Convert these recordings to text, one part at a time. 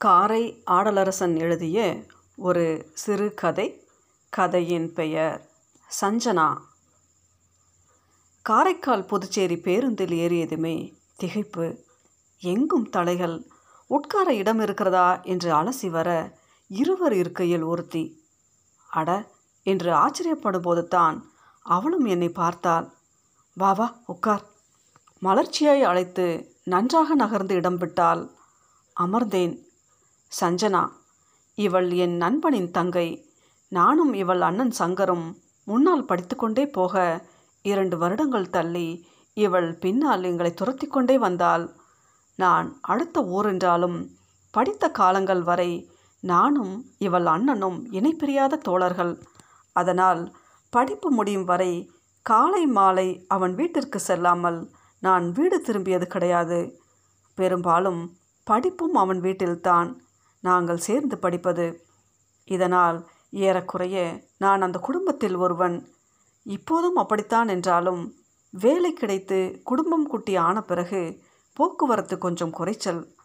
காரை ஆடலரசன் எழுதிய ஒரு சிறுகதை கதையின் பெயர் சஞ்சனா. காரைக்கால் புதுச்சேரி பேருந்தில் ஏறியதுமே திகைப்பு. எங்கும் தலைகள் உட்கார இடம் இருக்கிறதா என்று அலசி வர இருவர் இருக்கையில் ஒருத்தி. அட என்று ஆச்சரியப்படும்போது தான் அவளும் என்னை பார்த்தாள். வா வா உட்கார். மலர்ச்சியாய் அழைத்து நன்றாக நகர்ந்து இடம் விட்டால் அமர்ந்தேன். சஞ்சனா இவள் என் நண்பனின் தங்கை. நானும் இவள் அண்ணன் சங்கரும் முன்னால் படித்துக்கொண்டே போக இரண்டு வருடங்கள் தள்ளி இவள் பின்னால் எங்களை துரத்தி கொண்டே வந்தாள். நான் அடுத்த ஊரென்றாலும் படித்த காலங்கள் வரை நானும் இவள் அண்ணனும் இணைப்பிரியாத தோழர்கள். அதனால் படிப்பு முடியும் வரை காலை மாலை அவன் வீட்டிற்கு செல்லாமல் நான் வீடு திரும்பியது கிடையாது. பெரும்பாலும் படிப்பும் அவன் வீட்டில்தான். நாங்கள் சேர்ந்து படிப்பது. இதனால் ஏறக்குறைய நான் அந்த குடும்பத்தில் ஒருவன். இப்போதும் அப்படித்தான் என்றாலும் வேலை கிடைத்து குடும்பம் குட்டி ஆன பிறகு போக்குவரத்து கொஞ்சம் குறைச்சல்.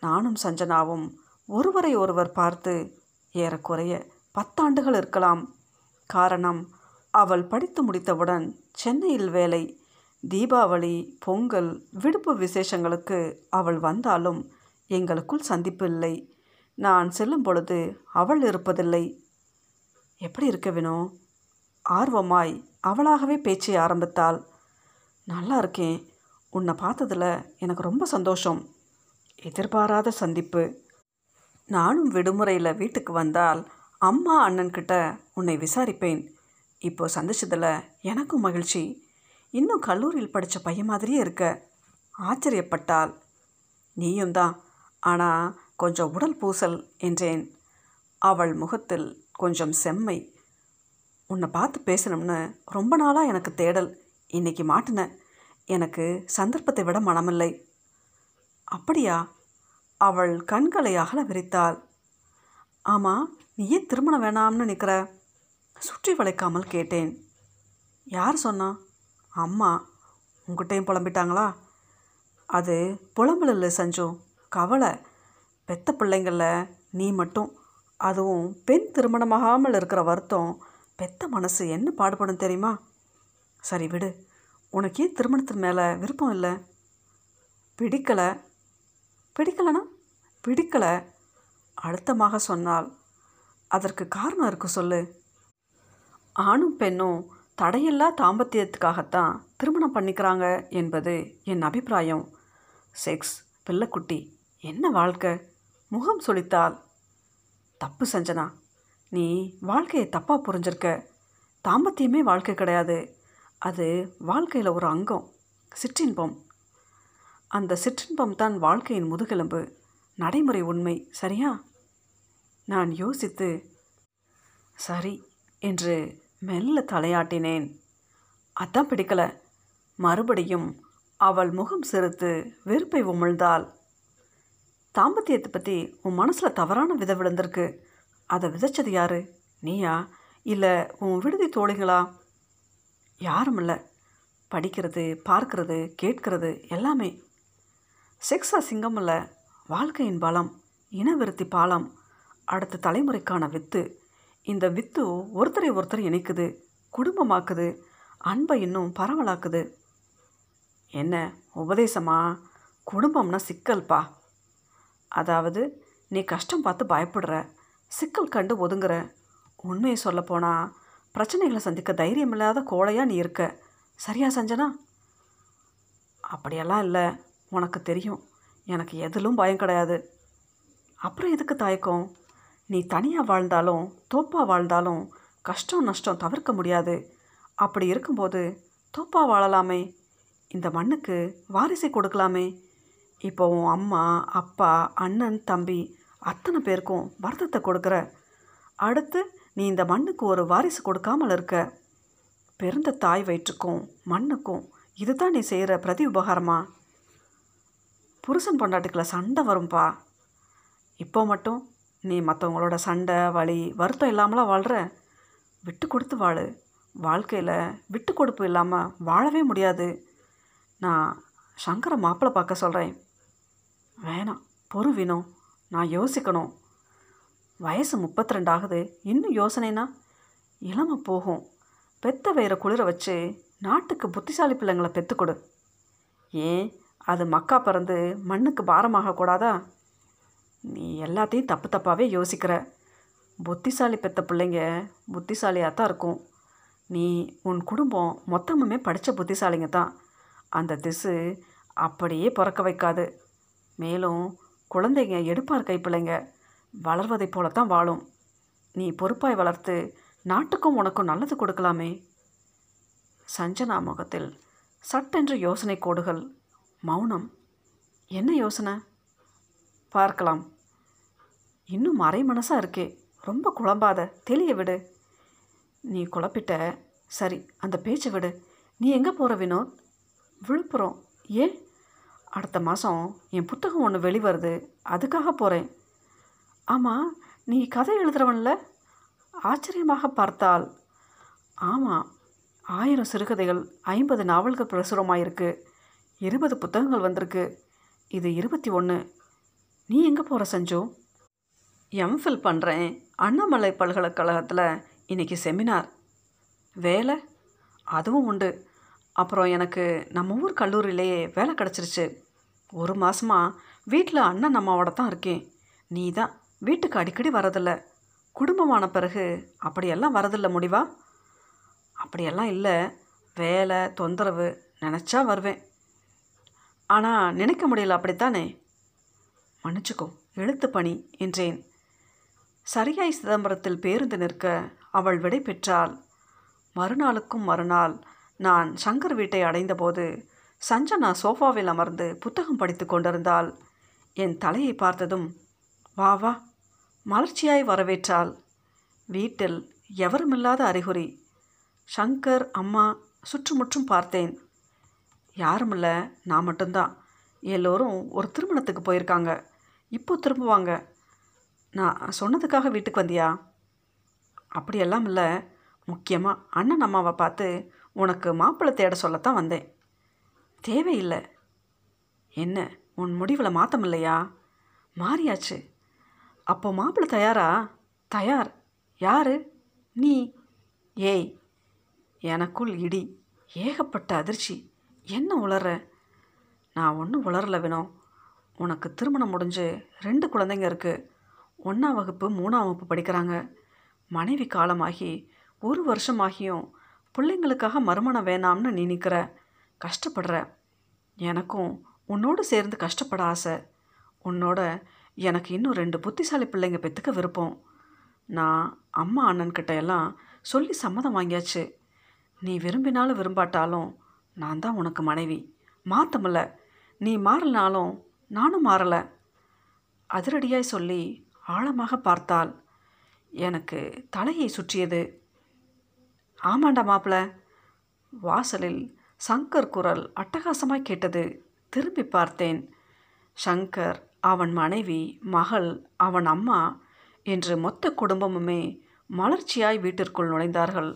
நானும் சஞ்சனாவும் ஒருவரை ஒருவர் பார்த்து ஏறக்குறைய பத்தாண்டுகள் இருக்கலாம். காரணம் அவள் படித்து முடித்தவுடன் சென்னையில் வேலை தீபாவளி பொங்கல் விடுப்பு விசேஷங்களுக்கு அவள் வந்தாலும் எங்களுக்குள் சந்திப்பு இல்லை. நான் செல்லும் பொழுது அவள் இருப்பதில்லை. எப்படி இருக்க வினோ? ஆர்வமாய். அவளாகவே பேச்சை ஆரம்பித்தாள். நல்லா இருக்கேன். உன்னை பார்த்ததில் எனக்கு ரொம்ப சந்தோஷம். எதிர்பாராத சந்திப்பு. நானும் விடுமுறையில் வீட்டுக்கு வந்தால் அம்மா அண்ணன்கிட்ட உன்னை விசாரிப்பேன். இப்போ சந்திச்சதில் எனக்கும் மகிழ்ச்சி. இன்னும் கல்லூரியில் படித்த பையன் மாதிரியே இருக்க. ஆச்சரியப்பட்டாள். நீயும் தான். ஆனால் கொஞ்சம் உடல் பூசல் என்றேன். அவள் முகத்தில் கொஞ்சம் செம்மை. உன்னை பார்த்து பேசணும்னு ரொம்ப நாளாக எனக்கு தேடல். இன்னைக்கு மாட்டினேன் எனக்கு சந்தர்ப்பத்தை விட மனமில்லை. அப்படியா? அவள் கண்களை அகல விரித்தாள். ஆமாம் நீ ஏன் திருமணம் வேணாம்னு நிற்கிற சுற்றி வளைக்காமல் கேட்டேன். யார் சொன்னா? அம்மா. உங்ககிட்டையும் புலம்பிட்டாங்களா? அது புலம்பல் இல்லை சஞ்சு. கவலை. பெத்த பிள்ளைங்களில் நீ மட்டும் அதுவும் பெண் திருமணமாகாமல் இருக்கிற வருத்தம் பெத்த மனசு என்ன பாடுபடும் தெரியுமா? சரி விடு உனக்கு ஏன் திருமணத்தின் மேலே விருப்பம் இல்லை? பிடிக்கலை. பிடிக்கலைனா? பிடிக்கலை. அழுத்தமாக சொன்னால் அதற்கு காரணம் இருக்கு சொல்லு. ஆணும் பெண்ணும் தடையில்லா தாம்பத்தியத்துக்காகத்தான் திருமணம் பண்ணிக்கிறாங்க என்பது என் அபிப்பிராயம். செக்ஸ் பிள்ளைக்குட்டி என்ன வாழ்க்கை? முகம் சொலித்தாள் தப்பு சஞ்சனா? நீ வாழ்க்கையை தப்பாக புரிஞ்சிருக்க. தாம்பத்தியமே வாழ்க்கை கிடையாது. அது வாழ்க்கையில் ஒரு அங்கம் சிற்றின்பம். அந்த சிற்றின்பம் தான் வாழ்க்கையின் முதுகெலும்பு. நடைமுறை உண்மை சரியா? நான் யோசித்து சரி என்று மெல்ல தலையாட்டினேன். அதான் பிடிக்கல. மறுபடியும் அவள் முகம் சிரித்து வெறுப்பை உமிழ்ந்தாள். தாம்பத்தியத்தை பற்றி உன் மனசில் தவறான விதை விழுந்திருக்கு. அதை விதைச்சது யார்? நீயா? இல்லை உன் விடுதி தோழிகளா? யாரும் இல்லை படிக்கிறது பார்க்கறது கேட்கிறது எல்லாமே. செக்ஸா சிங்கம் இல்லை வாழ்க்கையின் பலம் இனவிருத்தி பாலம் அடுத்த தலைமுறைக்கான வித்து. இந்த வித்து ஒருத்தரை ஒருத்தர் இணைக்குது குடும்பமாக்குது அன்பை இன்னும் பரவலாக்குது. என்ன உபதேசமா? குடும்பம்னா சிக்கல்ப்பா அதாவது நீ கஷ்டம் பார்த்து பயப்படுற சிக்கல் கண்டு ஒதுங்குற. உண்மையை சொல்லப்போனால் பிரச்சனைகளை சந்திக்க தைரியம் இல்லாத கோழையாக நீ இருக்க. சரியா சஞ்சனா? அப்படியெல்லாம் இல்லை. உனக்கு தெரியும். எனக்கு எதிலும் பயம் கிடையாது. அப்புறம் எதுக்கு தயக்கம்? நீ தனியாக வாழ்ந்தாலும் தோப்பாக வாழ்ந்தாலும் கஷ்டம் நஷ்டம் தவிர்க்க முடியாது. அப்படி இருக்கும்போது தோப்பாக வாழலாமே. இந்த மண்ணுக்கு வாரிசை கொடுக்கலாமே. இப்போ உன் அம்மா அப்பா அண்ணன் தம்பி அத்தனை பேருக்கும் வருத்தத்தை கொடுக்குற. அடுத்து நீ இந்த மண்ணுக்கு ஒரு வாரிசு கொடுக்காமல் இருக்க. பிறந்த தாய் வயிற்றுக்கும் மண்ணுக்கும் இதுதான் நீ செய்கிற பிரதி உபகாரமா புருஷன் பொண்டாட்டிக்குள்ள சண்டை வரும்பா. இப்போ மட்டும் நீ மற்றவங்களோட சண்டை வலி வருத்தம் இல்லாமலாம் வாழ்கிற விட்டு கொடுத்து வாழு. வாழ்க்கையில் விட்டு கொடுப்பு இல்லாமல் வாழவே முடியாது. நான் சங்கரை மாப்பிள்ளை பார்க்க சொல்கிறேன் வேணாம் பொறு வினோ நான் யோசிக்கணும். வயசு முப்பத்தி ரெண்டாகுது இன்னும் யோசனைனா? இளமை போகும். பெத்த வயிறை குளிர வச்சு நாட்டுக்கு புத்திசாலி பிள்ளைங்களை பெற்றுக்கொடு ஏன்? அது மக்கா பிறந்து மண்ணுக்கு பாரமாக கூடாதா? நீ எல்லாத்தையும் தப்பு தப்பாகவே யோசிக்கிற. புத்திசாலி பெத்த பிள்ளைங்க புத்திசாலியாக தான் இருக்கும். நீ உன் குடும்பம் மொத்தமுமே படித்த புத்திசாலிங்க தான். அந்த திசு அப்படியே பிறக்க வைக்காது. மேலும் குழந்தைங்க எடுப்பார் கை பிள்ளைங்க வளர்வதைப் போலத்தான் வாழும். நீ பொறுப்பாய் வளர்த்து நாட்டுக்கும் உனக்கும் நல்லது கொடுக்கலாமே. சஞ்சனா முகத்தில் சட்டென்று யோசனை கோடுகள். மௌனம். என்ன யோசனை? பார்க்கலாம். இன்னும் அரை மனசாக இருக்கே. ரொம்ப குழம்பாத. தெளிய விடு. நீ குழப்பிட்ட. சரி அந்த பேச்சை விடு. நீ எங்கே போகிற வினோத்? விழுப்புரம். ஏன்? அடுத்த மாதம் என் புத்தகம் ஒன்று வெளிவருது. அதுக்காக போகிறேன் ஆமாம் நீ கதை எழுதுறவன்ல? ஆச்சரியமாக பார்த்தால் ஆமாம் ஆயிரம் சிறுகதைகள் ஐம்பது நாவல்கள் பிரசுரமாயிருக்கு. இருபது புத்தகங்கள் வந்திருக்கு. இது இருபத்தி ஒன்று நீ எங்கே போகிற செஞ்சு? எம்ஃபில் பண்ணுறேன் அண்ணாமலை பல்கலைக்கழகத்தில் இன்றைக்கி செமினார் வேலை? அதுவும் உண்டு. அப்புறம் எனக்கு நம்ம ஊர் கல்லூரியிலேயே வேலை கிடச்சிருச்சு. ஒரு மாதமாக வீட்டில் அண்ணன் அம்மாவோட தான் இருக்கேன். நீ தான் வீட்டுக்கு அடிக்கடி வரதில்லை. குடும்பமான பிறகு அப்படியெல்லாம் வரதில்ல முடிவா? அப்படியெல்லாம் இல்லை. வேலை தொந்தரவு நினச்சா வருவேன். ஆனால் நினைக்க முடியல அப்படித்தானே? மன்னிச்சுக்கோ எழுத்து பணி என்றேன். சரியாய் சிதம்பரத்தில் பேருந்து நிற்க அவள் விடை பெற்றாள். மறுநாளுக்கும் மறுநாள் நான் சங்கர் வீட்டை அடைந்தபோது சஞ்சனா சோஃபாவில் அமர்ந்து புத்தகம் படித்து கொண்டிருந்தாள். என் தலையை பார்த்ததும் வா வா மலர்ச்சியாய் வரவேற்றாள். வீட்டில் எவருமில்லாத அறிகுறி. சங்கர் அம்மா சுற்றுமுற்றும் பார்த்தேன். யாருமில்ல நான் மட்டும்தான். எல்லோரும் ஒரு திருமணத்துக்கு போயிருக்காங்க. இப்போ திரும்புவாங்க. நான் சொன்னதுக்காக வீட்டுக்கு வந்தியா? அப்படியெல்லாம் இல்லை. முக்கியமாக அண்ணன் அம்மாவை பார்த்து உனக்கு மாப்பிள்ளை தேட சொல்லத்தான் வந்தேன். தேவையில்லை. என்ன உன் முடிவில் மாற்றம் இல்லையா மாறியாச்சு. அப்போ மாப்பிள்ளை தயாரா? தயார். யார்? நீ. ஏய் எனக்குள் இடி. ஏகப்பட்ட அதிர்ச்சி. என்ன உளற நான் ஒன்றும் உளரல வேணும் உனக்கு திருமணம் முடிஞ்சு ரெண்டு குழந்தைங்க இருக்குது ஒன்றாம் வகுப்பு மூணாம் வகுப்பு படிக்கிறாங்க. மனைவி காலமாகி ஒரு வருஷமாகியும் பிள்ளைங்களுக்காக மறுமணம் வேணாம்னு நீ நிற்கிற கஷ்டப்படுற எனக்கும் உன்னோடு சேர்ந்து கஷ்டப்பட ஆசை. உன்னோட எனக்கு இன்னும் ரெண்டு புத்திசாலி பிள்ளைங்க பெற்றுக்க விருப்பம். நான் அம்மா அண்ணன்கிட்ட எல்லாம் சொல்லி சம்மதம் வாங்கியாச்சு. நீ விரும்பினாலும் விரும்பாட்டாலும் நான் தான் உனக்கு மனைவி. மாத்தமில்ல. நீ மாறலனாலும் நானும் மாறலை. அதிரடியாய் சொல்லி ஆழமாக பார்த்தாள். எனக்கு தலையை சுற்றியது. ஆமாண்டா மாப்பிள. வாசலில் சங்கர் குரல் அட்டகாசமாய் கேட்டது. திரும்பி பார்த்தேன். சங்கர் அவன் மனைவி மகள் அவன் அம்மா என்று மொத்த குடும்பமுமே மலர்ச்சியாய் வீட்டிற்குள் நுழைந்தார்கள்.